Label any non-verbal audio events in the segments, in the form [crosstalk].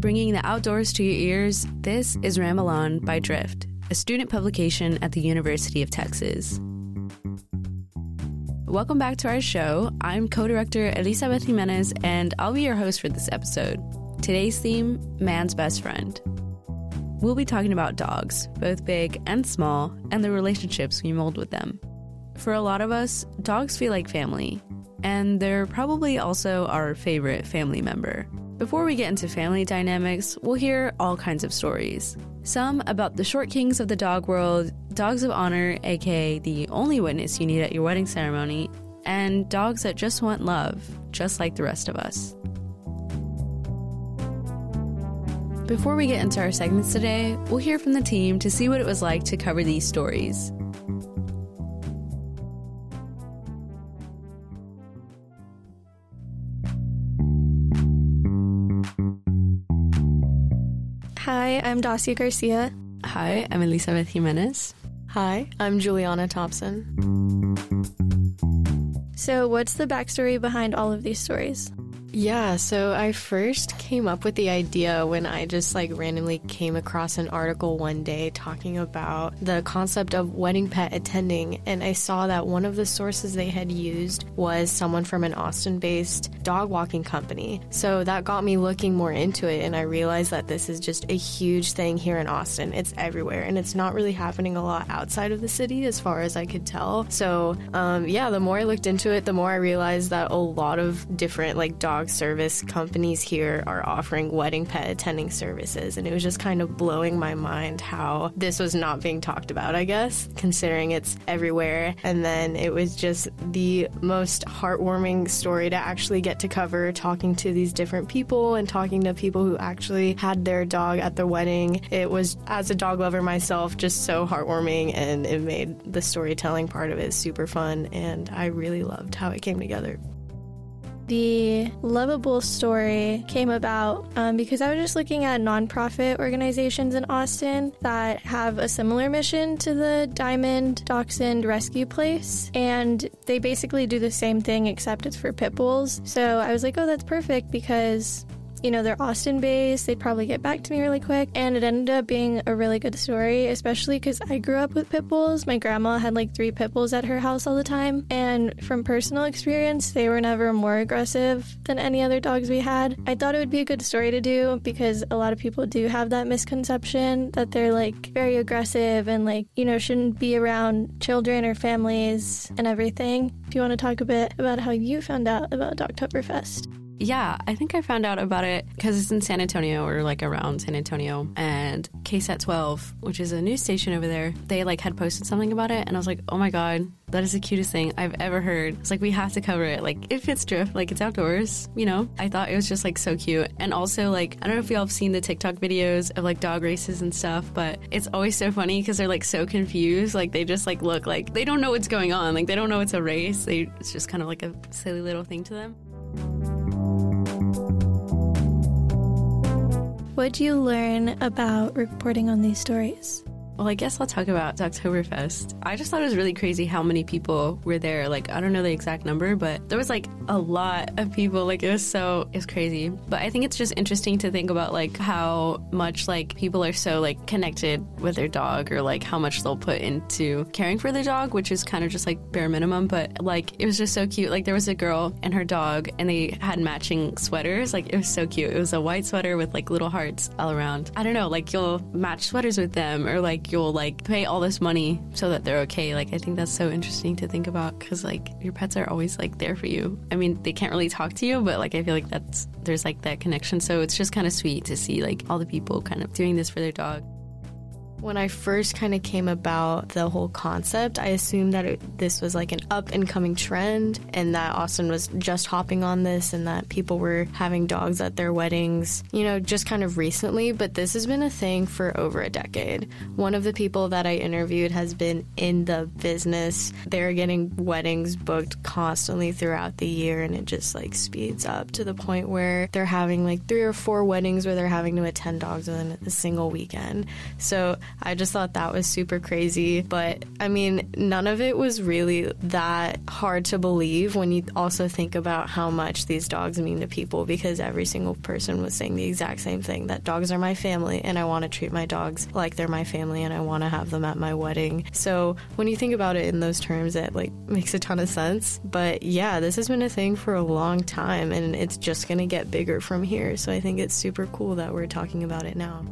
Bringing the outdoors to your ears, this is Ramble On by Drift, a student publication at the University of Texas. Welcome back to our show. I'm co director Elisabeth Jimenez, and I'll be your host for this episode. Today's theme Man's Best Friend. We'll be talking about dogs, both big and small, and the relationships we mold with them. For a lot of us, dogs feel like family, and they're probably also our favorite family member. Before we get into family dynamics, we'll hear all kinds of stories. Some about the short kings of the dog world, dogs of honor, aka the only witness you need at your wedding ceremony, and dogs that just want love, just like the rest of us. Before we get into our segments today, we'll hear from the team to see what it was like to cover these stories. Hi, I'm Dacia Garcia. Hi, I'm Elisabeth Jimenez. Hi, I'm Juliana Thompson. So, what's the backstory behind all of these stories? Yeah, so I first came up with the idea when I just like randomly came across an article one day talking about the concept of wedding pet attending, and I saw that one of the sources they had used was someone from an Austin based dog walking company. So that got me looking more into it, and I realized that this is just a huge thing here in Austin. It's everywhere, and it's not really happening a lot outside of the city as far as I could tell. So, um, yeah, the more I looked into it, the more I realized that a lot of different like dog service companies here are offering wedding pet attending services. And it was just kind of blowing my mind how this was not being talked about, I guess, considering it's everywhere. And then it was just the most heartwarming story to actually get to cover talking to these different people and talking to people who actually had their dog at the wedding. It was, as a dog lover myself, just so heartwarming and it made the storytelling part of it super fun. And I really loved how it came together the Love-A-Bull story came about um, because I was just looking at nonprofit organizations in Austin that have a similar mission to the Diamond Dachshund Rescue Place. And they basically do the same thing except it's for pit bulls. So I was like, oh, that's perfect because you know, they're Austin based. They'd probably get back to me really quick. And it ended up being a really good story, especially because I grew up with pit bulls. My grandma had like three pit bulls at her house all the time. And from personal experience, they were never more aggressive than any other dogs we had. I thought it would be a good story to do because a lot of people do have that misconception that they're like very aggressive and like, you know, shouldn't be around children or families and everything. If you want to talk a bit about how you found out about Dogtoberfest. Yeah, I think I found out about it because it's in San Antonio or like around San Antonio. And KSAT 12, which is a news station over there, they like had posted something about it. And I was like, oh my God, that is the cutest thing I've ever heard. It's like, we have to cover it. Like, it fits drift, like it's outdoors, you know? I thought it was just like so cute. And also, like, I don't know if y'all have seen the TikTok videos of like dog races and stuff, but it's always so funny because they're like so confused. Like, they just like look like they don't know what's going on. Like, they don't know it's a race. They, it's just kind of like a silly little thing to them. What'd you learn about reporting on these stories? Well, I guess I'll talk about Dogtoberfest. I just thought it was really crazy how many people were there. Like, I don't know the exact number, but there was like a lot of people. Like, it was so, it's crazy. But I think it's just interesting to think about like how much like people are so like connected with their dog or like how much they'll put into caring for their dog, which is kind of just like bare minimum. But like, it was just so cute. Like, there was a girl and her dog, and they had matching sweaters. Like, it was so cute. It was a white sweater with like little hearts all around. I don't know, like, you'll match sweaters with them or like, you'll like pay all this money so that they're okay. Like I think that's so interesting to think about because like your pets are always like there for you. I mean, they can't really talk to you, but like I feel like that's there's like that connection. So it's just kind of sweet to see like all the people kind of doing this for their dog. When I first kind of came about the whole concept, I assumed that it, this was like an up and coming trend and that Austin was just hopping on this and that people were having dogs at their weddings, you know, just kind of recently. But this has been a thing for over a decade. One of the people that I interviewed has been in the business. They're getting weddings booked constantly throughout the year and it just like speeds up to the point where they're having like three or four weddings where they're having to attend dogs within a single weekend. So I just thought that was super crazy. But I mean, none of it was really that hard to believe when you also think about how much these dogs mean to people because every single person was saying the exact same thing that dogs are my family and I want to treat my dogs like they're my family and I want to have them at my wedding. So when you think about it in those terms, it like makes a ton of sense. But yeah, this has been a thing for a long time and it's just going to get bigger from here. So I think it's super cool that we're talking about it now.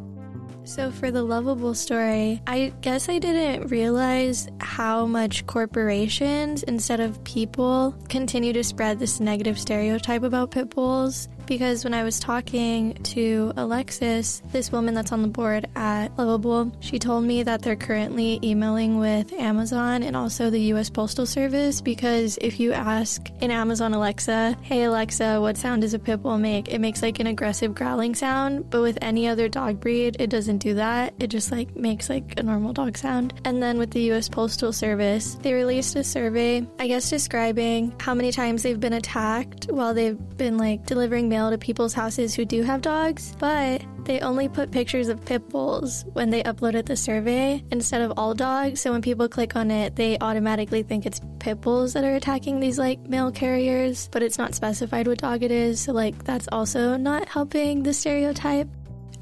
So, for the Love-A-Bull story, I guess I didn't realize how much corporations instead of people continue to spread this negative stereotype about pit bulls because when I was talking to Alexis, this woman that's on the board at Love-A-Bull, she told me that they're currently emailing with Amazon and also the US Postal Service because if you ask an Amazon Alexa, hey Alexa, what sound does a pit bull make? It makes like an aggressive growling sound, but with any other dog breed, it doesn't do that. It just like makes like a normal dog sound. And then with the US Postal Service, they released a survey, I guess describing how many times they've been attacked while they've been like delivering mail mail to people's houses who do have dogs, but they only put pictures of pit bulls when they uploaded the survey instead of all dogs. So when people click on it, they automatically think it's pit bulls that are attacking these like mail carriers, but it's not specified what dog it is. So like that's also not helping the stereotype.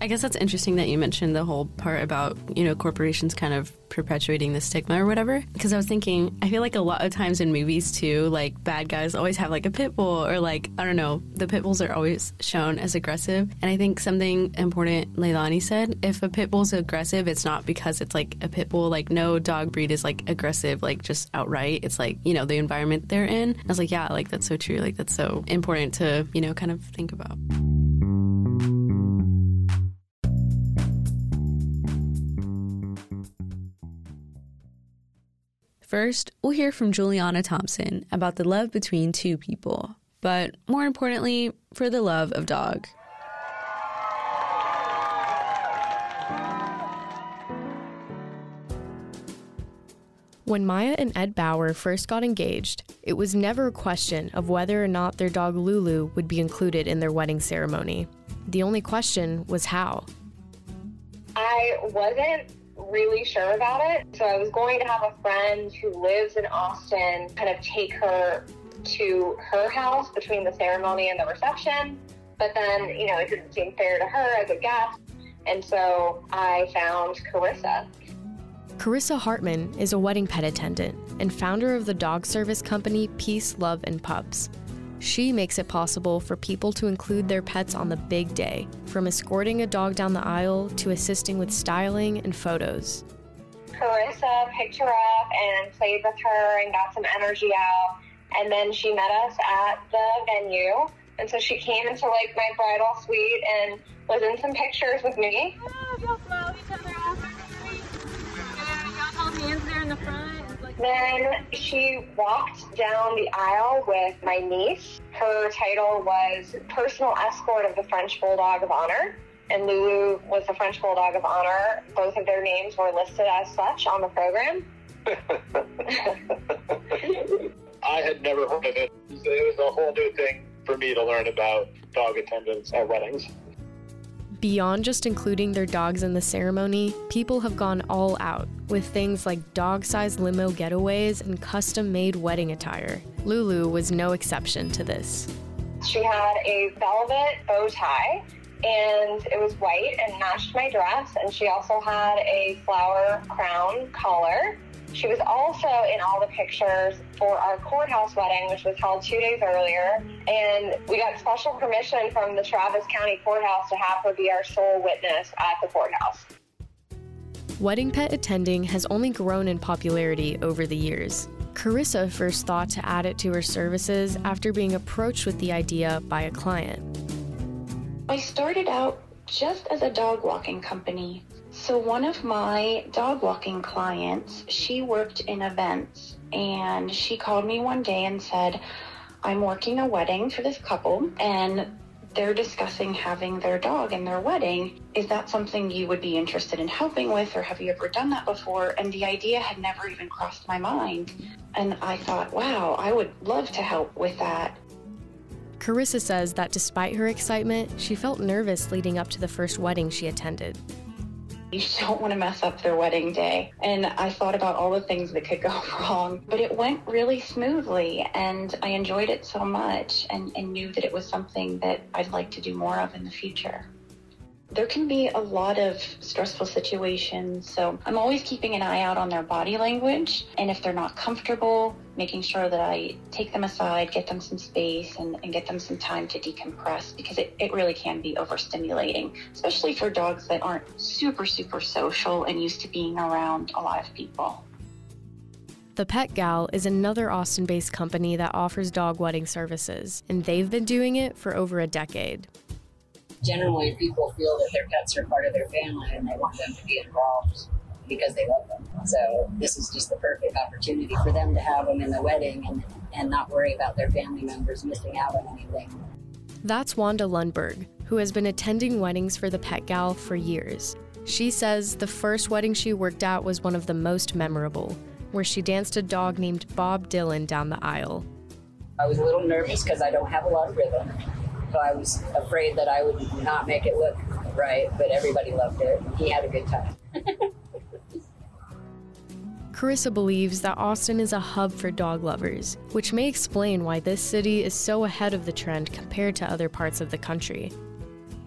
I guess that's interesting that you mentioned the whole part about, you know, corporations kind of perpetuating the stigma or whatever. Because I was thinking, I feel like a lot of times in movies too, like bad guys always have like a pit bull or like, I don't know, the pit bulls are always shown as aggressive. And I think something important Leilani said if a pit bull's aggressive, it's not because it's like a pit bull. Like, no dog breed is like aggressive, like just outright. It's like, you know, the environment they're in. I was like, yeah, like that's so true. Like, that's so important to, you know, kind of think about. First, we'll hear from Juliana Thompson about the love between two people, but more importantly, for the love of dog. When Maya and Ed Bauer first got engaged, it was never a question of whether or not their dog Lulu would be included in their wedding ceremony. The only question was how. I wasn't really sure about it. So I was going to have a friend who lives in Austin kind of take her to her house between the ceremony and the reception. But then, you know, it didn't seem fair to her as a guest. And so I found Carissa. Carissa Hartman is a wedding pet attendant and founder of the dog service company Peace, Love, and Pups. She makes it possible for people to include their pets on the big day, from escorting a dog down the aisle to assisting with styling and photos. Carissa picked her up and played with her and got some energy out. And then she met us at the venue. And so she came into like my bridal suite and was in some pictures with me. Oh, Then she walked down the aisle with my niece. Her title was Personal Escort of the French Bulldog of Honor. And Lulu was the French Bulldog of Honor. Both of their names were listed as such on the program. [laughs] I had never heard of it. It was a whole new thing for me to learn about dog attendance at weddings. Beyond just including their dogs in the ceremony, people have gone all out with things like dog sized limo getaways and custom made wedding attire. Lulu was no exception to this. She had a velvet bow tie and it was white and matched my dress. And she also had a flower crown collar she was also in all the pictures for our courthouse wedding, which was held two days earlier. And we got special permission from the Travis County Courthouse to have her be our sole witness at the courthouse. Wedding pet attending has only grown in popularity over the years. Carissa first thought to add it to her services after being approached with the idea by a client. I started out just as a dog walking company. So one of my dog walking clients, she worked in events and she called me one day and said, I'm working a wedding for this couple and they're discussing having their dog in their wedding. Is that something you would be interested in helping with, or have you ever done that before? And the idea had never even crossed my mind. And I thought, wow, I would love to help with that. Carissa says that despite her excitement, she felt nervous leading up to the first wedding she attended. You don't want to mess up their wedding day. And I thought about all the things that could go [laughs] wrong, but it went really smoothly and I enjoyed it so much and, and knew that it was something that I'd like to do more of in the future. There can be a lot of stressful situations, so I'm always keeping an eye out on their body language. And if they're not comfortable, making sure that I take them aside, get them some space, and, and get them some time to decompress because it, it really can be overstimulating, especially for dogs that aren't super, super social and used to being around a lot of people. The Pet Gal is another Austin based company that offers dog wedding services, and they've been doing it for over a decade generally people feel that their pets are part of their family and they want them to be involved because they love them. So this is just the perfect opportunity for them to have them in the wedding and, and not worry about their family members missing out on anything. That's Wanda Lundberg, who has been attending weddings for the Pet Gal for years. She says the first wedding she worked at was one of the most memorable, where she danced a dog named Bob Dylan down the aisle. I was a little nervous because I don't have a lot of rhythm. So I was afraid that I would not make it look right, but everybody loved it. He had a good time. Carissa believes that Austin is a hub for dog lovers, which may explain why this city is so ahead of the trend compared to other parts of the country.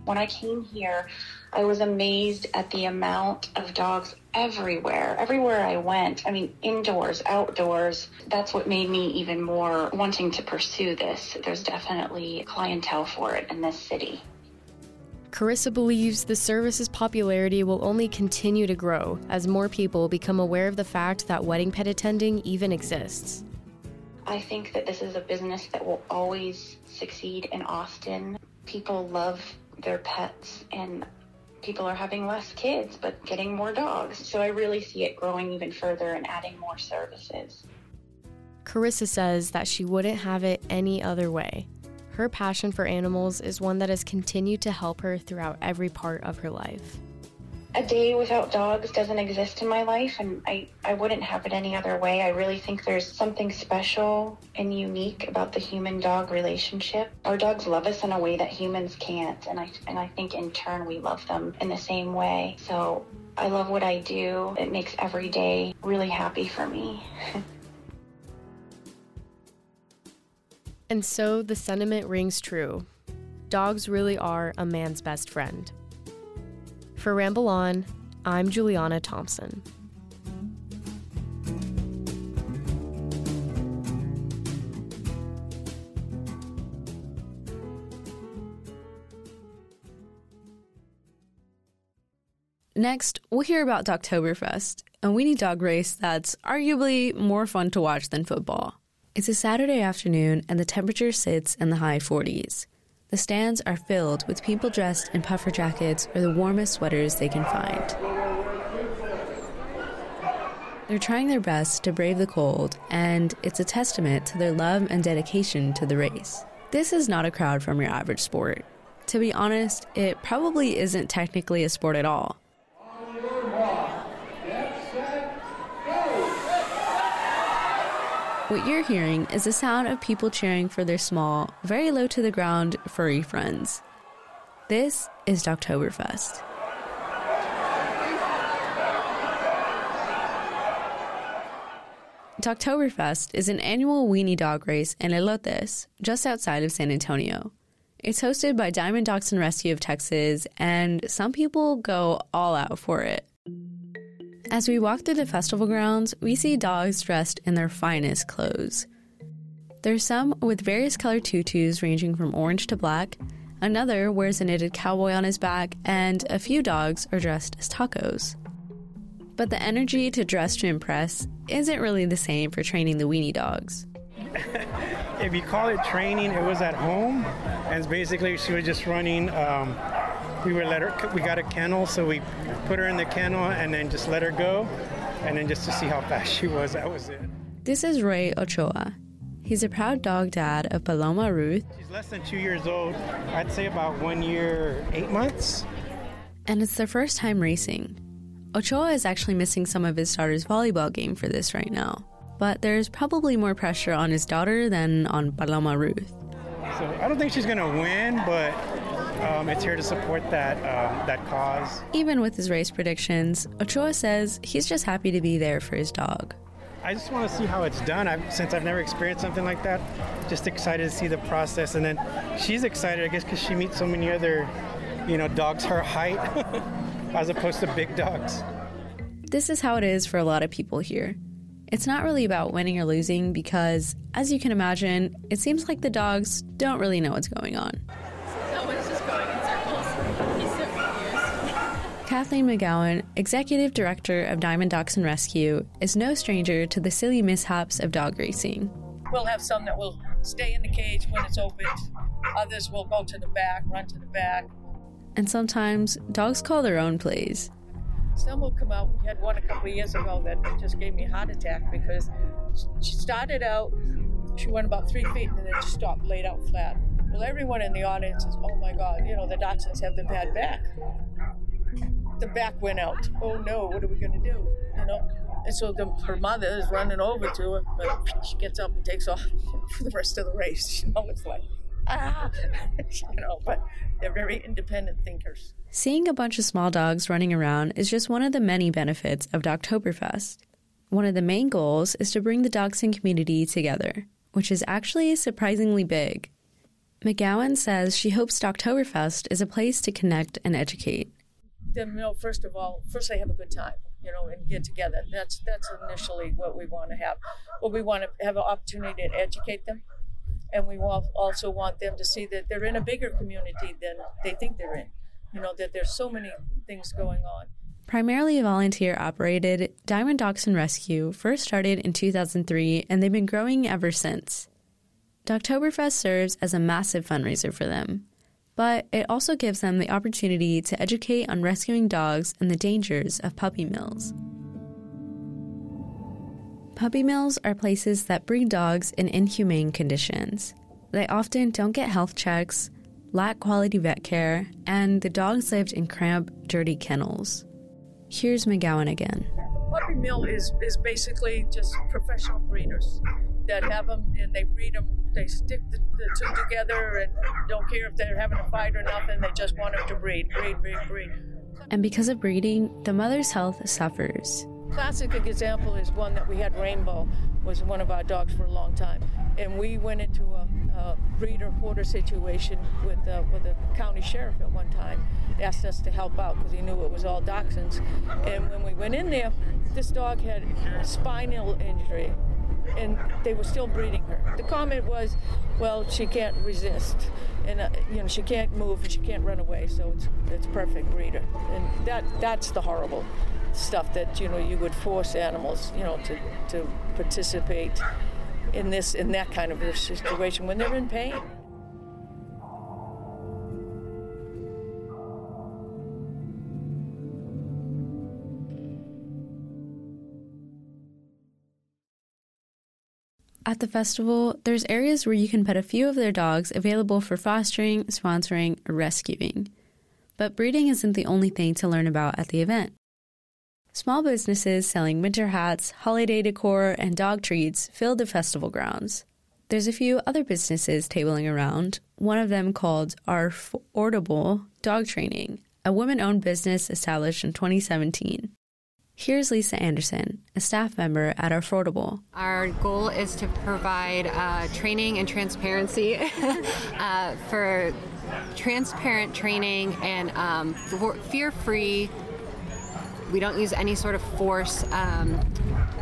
When I came here, I was amazed at the amount of dogs everywhere, everywhere I went. I mean, indoors, outdoors. That's what made me even more wanting to pursue this. There's definitely clientele for it in this city. Carissa believes the service's popularity will only continue to grow as more people become aware of the fact that wedding pet attending even exists. I think that this is a business that will always succeed in Austin. People love their pets and people are having less kids but getting more dogs. So I really see it growing even further and adding more services. Carissa says that she wouldn't have it any other way. Her passion for animals is one that has continued to help her throughout every part of her life a day without dogs doesn't exist in my life and I, I wouldn't have it any other way. I really think there's something special and unique about the human dog relationship. Our dogs love us in a way that humans can't and I and I think in turn we love them in the same way. So I love what I do. It makes every day really happy for me. [laughs] and so the sentiment rings true. Dogs really are a man's best friend. For Ramble On, I'm Juliana Thompson. Next, we'll hear about Dogtoberfest, a weenie dog race that's arguably more fun to watch than football. It's a Saturday afternoon and the temperature sits in the high 40s. The stands are filled with people dressed in puffer jackets or the warmest sweaters they can find. They're trying their best to brave the cold, and it's a testament to their love and dedication to the race. This is not a crowd from your average sport. To be honest, it probably isn't technically a sport at all. What you're hearing is the sound of people cheering for their small, very low to the ground furry friends. This is Dogtoberfest. Dogtoberfest is an annual weenie dog race in Helotes, just outside of San Antonio. It's hosted by Diamond Dachshund Rescue of Texas, and some people go all out for it. As we walk through the festival grounds, we see dogs dressed in their finest clothes. There's some with various colored tutus ranging from orange to black, another wears a knitted cowboy on his back, and a few dogs are dressed as tacos. But the energy to dress to impress isn't really the same for training the weenie dogs. [laughs] if you call it training, it was at home, and basically she was just running um, we were let her. We got a kennel, so we put her in the kennel and then just let her go, and then just to see how fast she was. That was it. This is Ray Ochoa. He's a proud dog dad of Paloma Ruth. She's less than two years old. I'd say about one year, eight months. And it's their first time racing. Ochoa is actually missing some of his daughter's volleyball game for this right now. But there's probably more pressure on his daughter than on Paloma Ruth. So I don't think she's going to win, but um, it's here to support that um, that cause. Even with his race predictions, Ochoa says he's just happy to be there for his dog. I just want to see how it's done. I've, since I've never experienced something like that, just excited to see the process. And then she's excited, I guess, because she meets so many other, you know, dogs her height, [laughs] as opposed to big dogs. This is how it is for a lot of people here. It's not really about winning or losing because, as you can imagine, it seems like the dogs don't really know what's going on. Kathleen McGowan, Executive Director of Diamond Dachshund Rescue, is no stranger to the silly mishaps of dog racing. We'll have some that will stay in the cage when it's opened, others will go to the back, run to the back. And sometimes dogs call their own plays. Some will come out. We had one a couple of years ago that just gave me a heart attack because she started out, she went about three feet and then just stopped, laid out flat. Well, everyone in the audience is, oh my God, you know, the Dachshunds have the bad back the back went out. Oh no, what are we going to do? You know? And so the, her mother is running over to her, but she gets up and takes off [laughs] for the rest of the race. [laughs] You know, it's like, ah, [laughs] you know, but they're very independent thinkers. Seeing a bunch of small dogs running around is just one of the many benefits of Dogtoberfest. One of the main goals is to bring the dachshund community together, which is actually surprisingly big. McGowan says she hopes Dogtoberfest is a place to connect and educate them know first of all first they have a good time you know and get together. That's that's initially what we want to have. But we want to have an opportunity to educate them and we also want them to see that they're in a bigger community than they think they're in. You know that there's so many things going on. Primarily volunteer operated, Diamond Dachshund Rescue first started in 2003 and they've been growing ever since. Dogtoberfest serves as a massive fundraiser for them but it also gives them the opportunity to educate on rescuing dogs and the dangers of puppy mills. Puppy mills are places that breed dogs in inhumane conditions. They often don't get health checks, lack quality vet care, and the dogs lived in cramped, dirty kennels. Here's McGowan again. Puppy mill is, is basically just professional breeders that have them and they breed them. They stick the, the, two together and don't care if they're having a fight or nothing. They just want them to breed, breed, breed, breed. And because of breeding, the mother's health suffers. Classic example is one that we had Rainbow was one of our dogs for a long time, and we went into a, a breeder hoarder situation with uh, with the county sheriff at one time. Asked us to help out because he knew it was all dachshunds, and when we went in there, this dog had spinal injury and they were still breeding her. The comment was, well, she can't resist, and uh, you know she can't move and she can't run away, so it's it's perfect breeder. And that that's the horrible stuff that you know you would force animals, you know, to to participate in this in that kind of a situation when they're in pain. At the festival, there's areas where you can pet a few of their dogs available for fostering, sponsoring, or rescuing. But breeding isn't the only thing to learn about at the event. Small businesses selling winter hats, holiday decor, and dog treats fill the festival grounds. There's a few other businesses tabling around, one of them called Affordable Dog Training, a women owned business established in 2017. Here's Lisa Anderson, a staff member at Affordable. Our goal is to provide uh, training and transparency [laughs] uh, for transparent training and um, fear free. We don't use any sort of force. Um,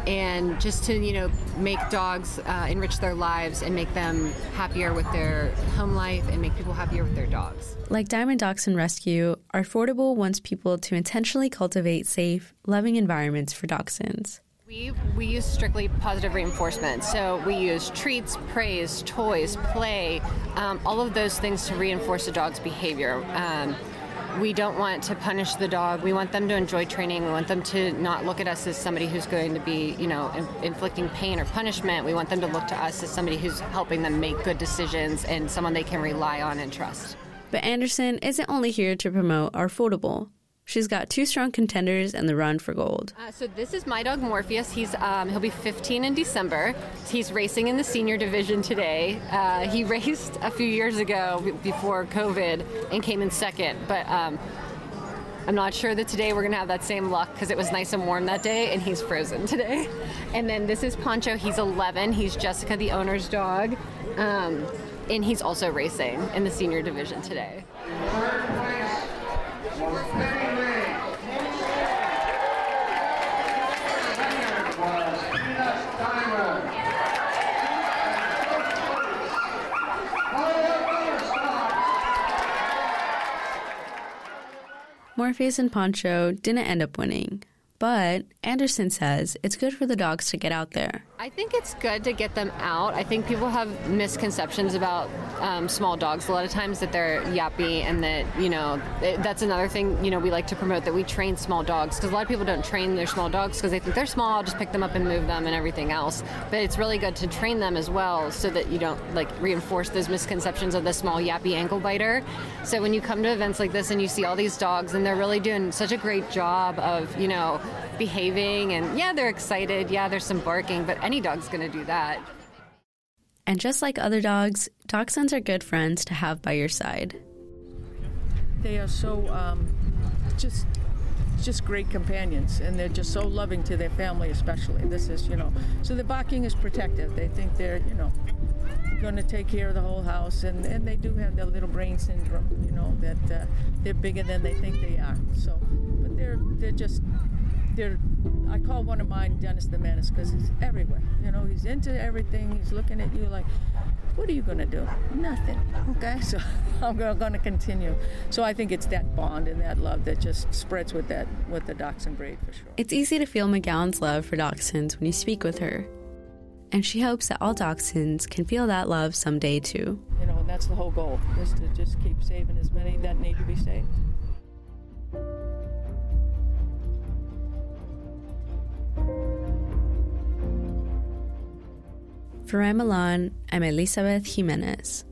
and just to you know make dogs uh, enrich their lives and make them happier with their home life and make people happier with their dogs. Like Diamond Dachshund Rescue, our Affordable wants people to intentionally cultivate safe, loving environments for dachshunds. We, we use strictly positive reinforcement. So we use treats, praise, toys, play, um, all of those things to reinforce a dog's behavior. Um, we don't want to punish the dog. We want them to enjoy training. We want them to not look at us as somebody who's going to be, you know, inflicting pain or punishment. We want them to look to us as somebody who's helping them make good decisions and someone they can rely on and trust. But Anderson isn't only here to promote our Affordable. She's got two strong contenders and the run for gold. Uh, so this is my dog Morpheus. He's um, he'll be 15 in December. He's racing in the senior division today. Uh, he [laughs] raced a few years ago before COVID and came in second, but. Um, I'm not sure that today we're gonna have that same luck because it was nice and warm that day and he's frozen today. [laughs] And then this is Poncho. He's 11. He's Jessica, the owner's dog, um, and he's also racing in the senior division today. Morpheus and Poncho didn't end up winning, but Anderson says it's good for the dogs to get out there. I think it's good to get them out. I think people have misconceptions about um, small dogs a lot of times that they're yappy and that, you know, it, that's another thing, you know, we like to promote that we train small dogs because a lot of people don't train their small dogs because they think they're small, I'll just pick them up and move them and everything else. But it's really good to train them as well so that you don't like reinforce those misconceptions of the small yappy ankle biter. So when you come to events like this and you see all these dogs and they're really doing such a great job of, you know, behaving and yeah, they're excited, yeah, there's some barking, but any dog's to do that. And just like other dogs, dachshunds are good friends to have by your side. They are so um, just just great companions and they're just so loving to their family especially. This is you know so the barking is protective. They think they're you know going to take care of the whole house and, and they do have their little brain syndrome you know that uh, they're bigger than they think they are. So but they're they're just they're I call one of mine Dennis the Menace because he's everywhere. You know, he's into everything. He's looking at you like, what are you going to do? Nothing. Okay, [laughs] so I'm going to continue. So I think it's that bond and that love that just spreads with that with the dachshund breed for sure. It's easy to feel McGowan's love for dachshunds when you speak with her. And she hopes that all dachshunds can feel that love someday too. You know, and that's the whole goal, is to just keep saving as many that need to be saved. For Ramble On, I'm Elisabeth Jimenez.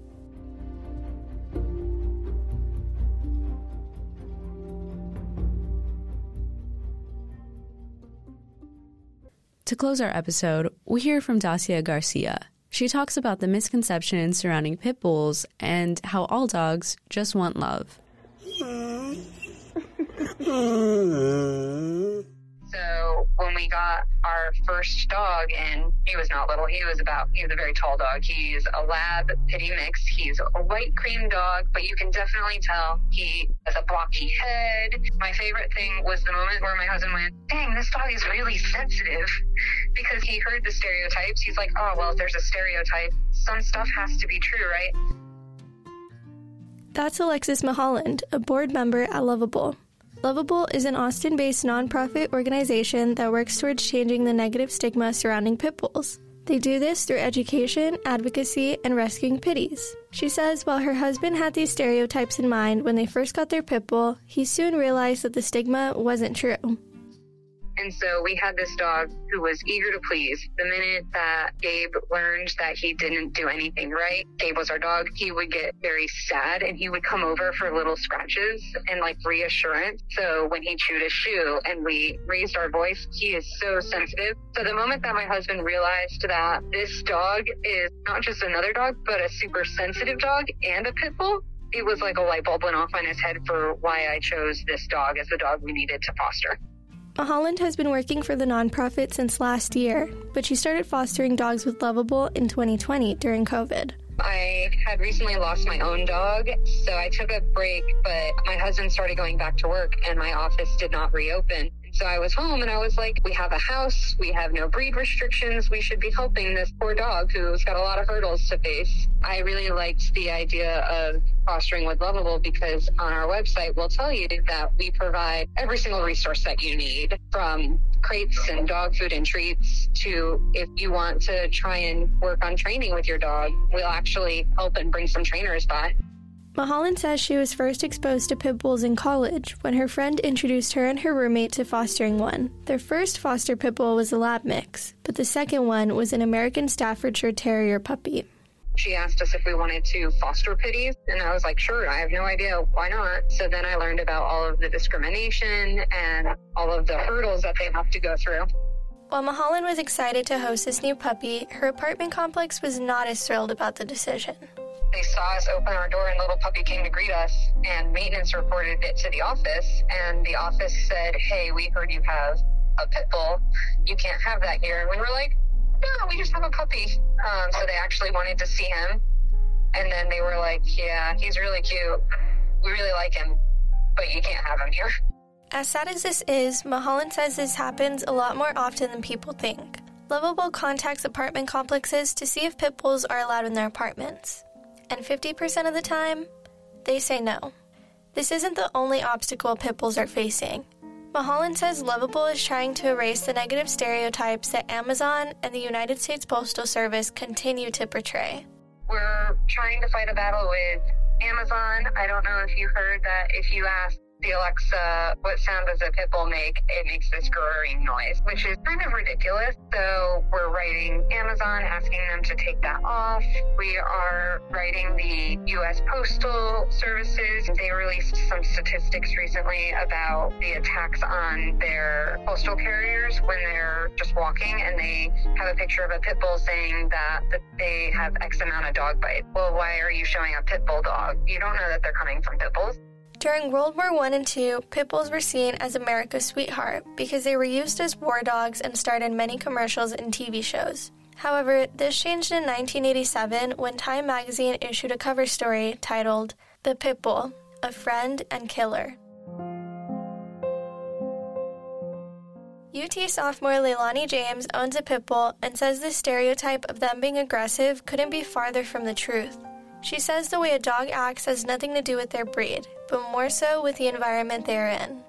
To close our episode, we hear from Dacia Garcia. She talks about the misconceptions surrounding pit bulls and how all dogs just want love. [laughs] We got our first dog, and he was not little, he was about, he was a very tall dog. He's a lab pitty mix. He's a white cream dog, but you can definitely tell he has a blocky head. My favorite thing was the moment where my husband went, dang, this dog is really sensitive because he heard the stereotypes. He's like, oh, well, if there's a stereotype, some stuff has to be true, right? That's Alexis Maholland, a board member at Love-A-Bull. Love-A-Bull is an Austin based nonprofit organization that works towards changing the negative stigma surrounding pit bulls. They do this through education, advocacy, and rescuing pitties. She says while her husband had these stereotypes in mind when they first got their pit bull, he soon realized that the stigma wasn't true. And so we had this dog who was eager to please. The minute that Gabe learned that he didn't do anything right, Gabe was our dog, he would get very sad and he would come over for little scratches and like reassurance. So when he chewed a shoe and we raised our voice, he is so sensitive. So the moment that my husband realized that this dog is not just another dog, but a super sensitive dog and a pit bull, it was like a light bulb went off on his head for why I chose this dog as the dog we needed to foster. Holland has been working for the nonprofit since last year, but she started fostering dogs with Love-A-Bull in 2020 during COVID. I had recently lost my own dog, so I took a break, but my husband started going back to work and my office did not reopen. So I was home and I was like, we have a house, we have no breed restrictions, we should be helping this poor dog who's got a lot of hurdles to face. I really liked the idea of fostering with Love-A-Bull because on our website we'll tell you that we provide every single resource that you need from crates and dog food and treats to if you want to try and work on training with your dog, we'll actually help and bring some trainers by. Maholland says she was first exposed to pit bulls in college when her friend introduced her and her roommate to fostering one. Their first foster pit bull was a lab mix, but the second one was an American Staffordshire Terrier puppy. she asked us if we wanted to foster pitties. And I was like, sure, I have no idea. Why not? So then I learned about all of the discrimination and all of the hurdles that they have to go through. While Mahalan was excited to host this new puppy, her apartment complex was not as thrilled about the decision. They saw us open our door and little puppy came to greet us and maintenance reported it to the office and the office said, hey, we heard you have a pit bull. You can't have that here. And we were like, no, we just have a puppy. Um, so they actually wanted to see him. And then they were like, yeah, he's really cute. We really like him, but you can't have him here. As sad as this is, Mahalan says this happens a lot more often than people think. Love-A-Bull contacts apartment complexes to see if pit bulls are allowed in their apartments. And 50% of the time, they say no. This isn't the only obstacle pit bulls are facing. Mahalan says Love-A-Bull is trying to erase the negative stereotypes that Amazon and the United States Postal Service continue to portray. We're trying to fight a battle with Amazon. I don't know if you heard that if you ask the Alexa, what sound does a pit bull make? It makes this growling noise, which is kind of ridiculous. So we're writing Amazon, asking them to take that off. We are writing the U.S. Postal Services. They released some statistics recently about the attacks on their postal carriers when they're just walking and they have a picture of a pit bull saying that, that they have X amount of dog bites. Well, why are you showing a pit bull dog? You don't know that they're coming from pit bulls. During World War I and II, pit bulls were seen as America's sweetheart because they were used as war dogs and starred in many commercials and TV shows. However, this changed in 1987 when Time magazine issued a cover story titled The Pit Bull A Friend and Killer. UT sophomore Leilani James owns a pit bull and says the stereotype of them being aggressive couldn't be farther from the truth. She says the way a dog acts has nothing to do with their breed, but more so with the environment they're in.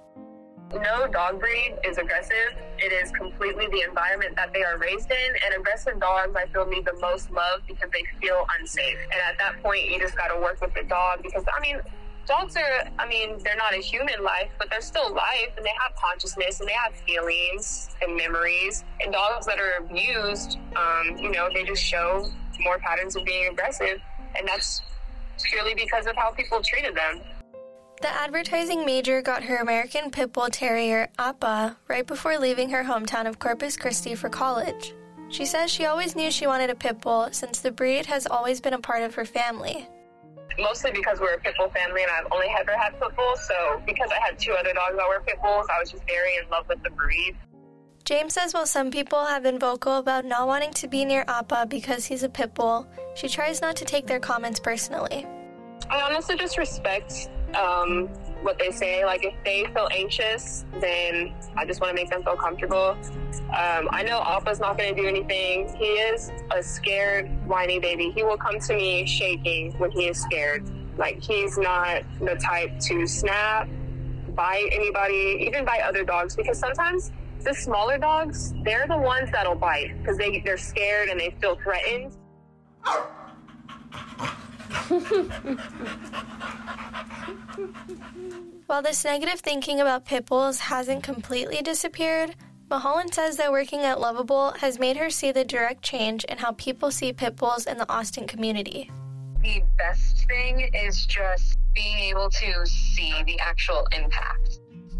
No dog breed is aggressive. It is completely the environment that they are raised in. And aggressive dogs, I feel, need the most love because they feel unsafe. And at that point, you just got to work with the dog because, I mean, dogs are, I mean, they're not a human life, but they're still life and they have consciousness and they have feelings and memories. And dogs that are abused, um, you know, they just show more patterns of being aggressive. And that's purely because of how people treated them. The advertising major got her American Pit Bull Terrier, Appa, right before leaving her hometown of Corpus Christi for college. She says she always knew she wanted a pit bull since the breed has always been a part of her family. Mostly because we're a pit bull family and I've only ever had pit bulls, so because I had two other dogs that were pit bulls, I was just very in love with the breed. James says while some people have been vocal about not wanting to be near Appa because he's a pit bull, she tries not to take their comments personally. I honestly just respect um, what they say. Like if they feel anxious, then I just want to make them feel comfortable. Um, I know Appa's not going to do anything. He is a scared, whiny baby. He will come to me shaking when he is scared. Like he's not the type to snap, bite anybody, even bite other dogs, because sometimes the smaller dogs, they're the ones that'll bite because they, they're scared and they feel threatened. While this negative thinking about pit bulls hasn't completely disappeared, Mahalan says that working at Love-A-Bull has made her see the direct change in how people see pit bulls in the Austin community. The best thing is just being able to see the actual impact.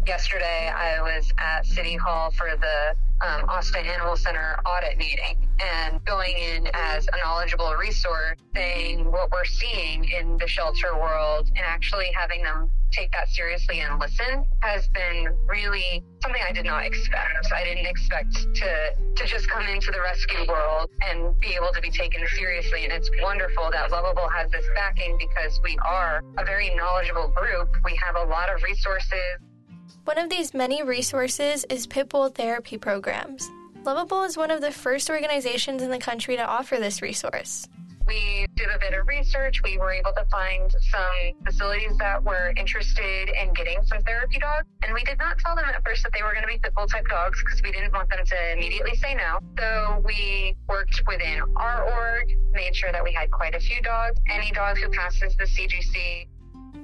Yesterday, I was at City Hall for the um, Austin Animal Center audit meeting and going in as a knowledgeable resource, saying what we're seeing in the shelter world and actually having them take that seriously and listen has been really something I did not expect. I didn't expect to to just come into the rescue world and be able to be taken seriously. And it's wonderful that Love-A-Bull has this backing because we are a very knowledgeable group. We have a lot of resources. One of these many resources is Pitbull therapy programs. Love-A-Bull is one of the first organizations in the country to offer this resource. We did a bit of research. We were able to find some facilities that were interested in getting some therapy dogs. And we did not tell them at first that they were going to be pit bull type dogs because we didn't want them to immediately say no. So we worked within our org, made sure that we had quite a few dogs. Any dog who passes the CGC.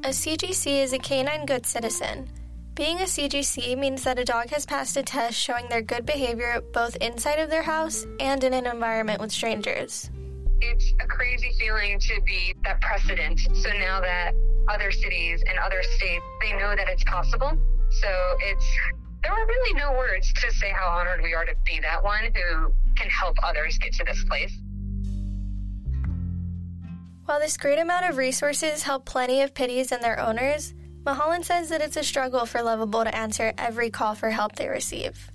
A CGC is a canine good citizen. Being a CGC means that a dog has passed a test showing their good behavior both inside of their house and in an environment with strangers. it's a crazy feeling to be that precedent. So now that other cities and other states, they know that it's possible. So it's, there are really no words to say how honored we are to be that one who can help others get to this place. While this great amount of resources help plenty of pities and their owners, Mahalan says that it's a struggle for Love-A-Bull to answer every call for help they receive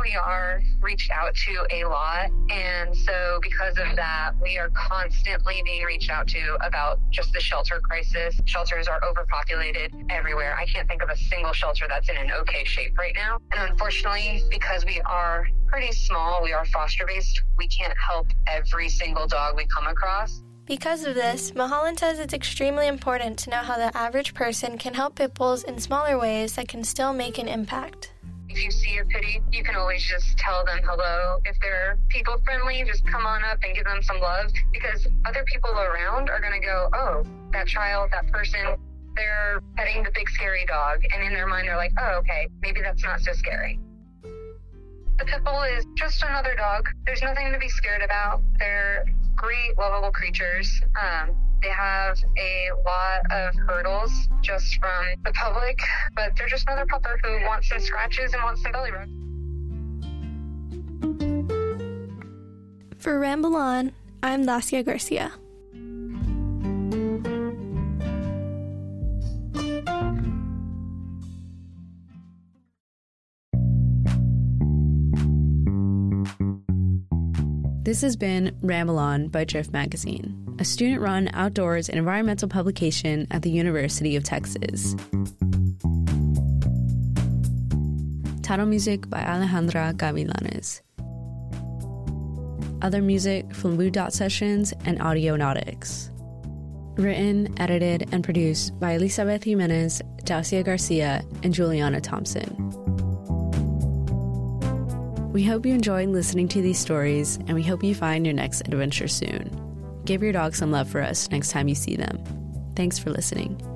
we are reached out to a lot. And so, because of that, we are constantly being reached out to about just the shelter crisis. Shelters are overpopulated everywhere. I can't think of a single shelter that's in an okay shape right now. And unfortunately, because we are pretty small, we are foster based, we can't help every single dog we come across. Because of this, Mahalan says it's extremely important to know how the average person can help pit bulls in smaller ways that can still make an impact. If you see a pitty, you can always just tell them hello. If they're people friendly, just come on up and give them some love because other people around are going to go, oh, that child, that person, they're petting the big scary dog. And in their mind, they're like, oh, okay, maybe that's not so scary. The pit bull is just another dog. There's nothing to be scared about. They're great, lovable creatures. Um, they have a lot of hurdles just from the public, but they're just another pupper who wants some scratches and wants some belly rubs. For Ramble On, I'm Dacia Garcia. This has been Ramble On by Drift Magazine a student run outdoors and environmental publication at the University of Texas. Title music by Alejandra Gavilanes. Other music from Blue Dot Sessions and Audionautix. Written, edited, and produced by Elisabeth Jimenez, Dacia Garcia, and Juliana Thompson. We hope you enjoyed listening to these stories, and we hope you find your next adventure soon. Give your dog some love for us next time you see them. Thanks for listening.